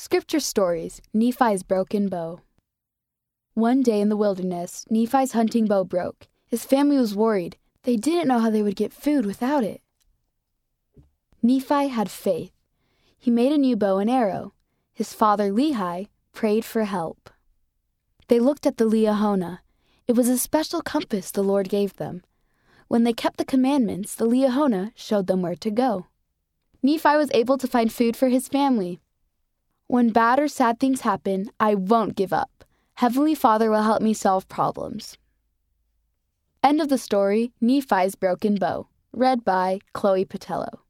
Scripture Stories Nephi's Broken Bow. One day in the wilderness, Nephi's hunting bow broke. His family was worried. They didn't know how they would get food without it. Nephi had faith. He made a new bow and arrow. His father, Lehi, prayed for help. They looked at the Liahona. It was a special compass the Lord gave them. When they kept the commandments, the Liahona showed them where to go. Nephi was able to find food for his family. When bad or sad things happen, I won't give up. Heavenly Father will help me solve problems. End of the story Nephi's Broken Bow. Read by Chloe Patello.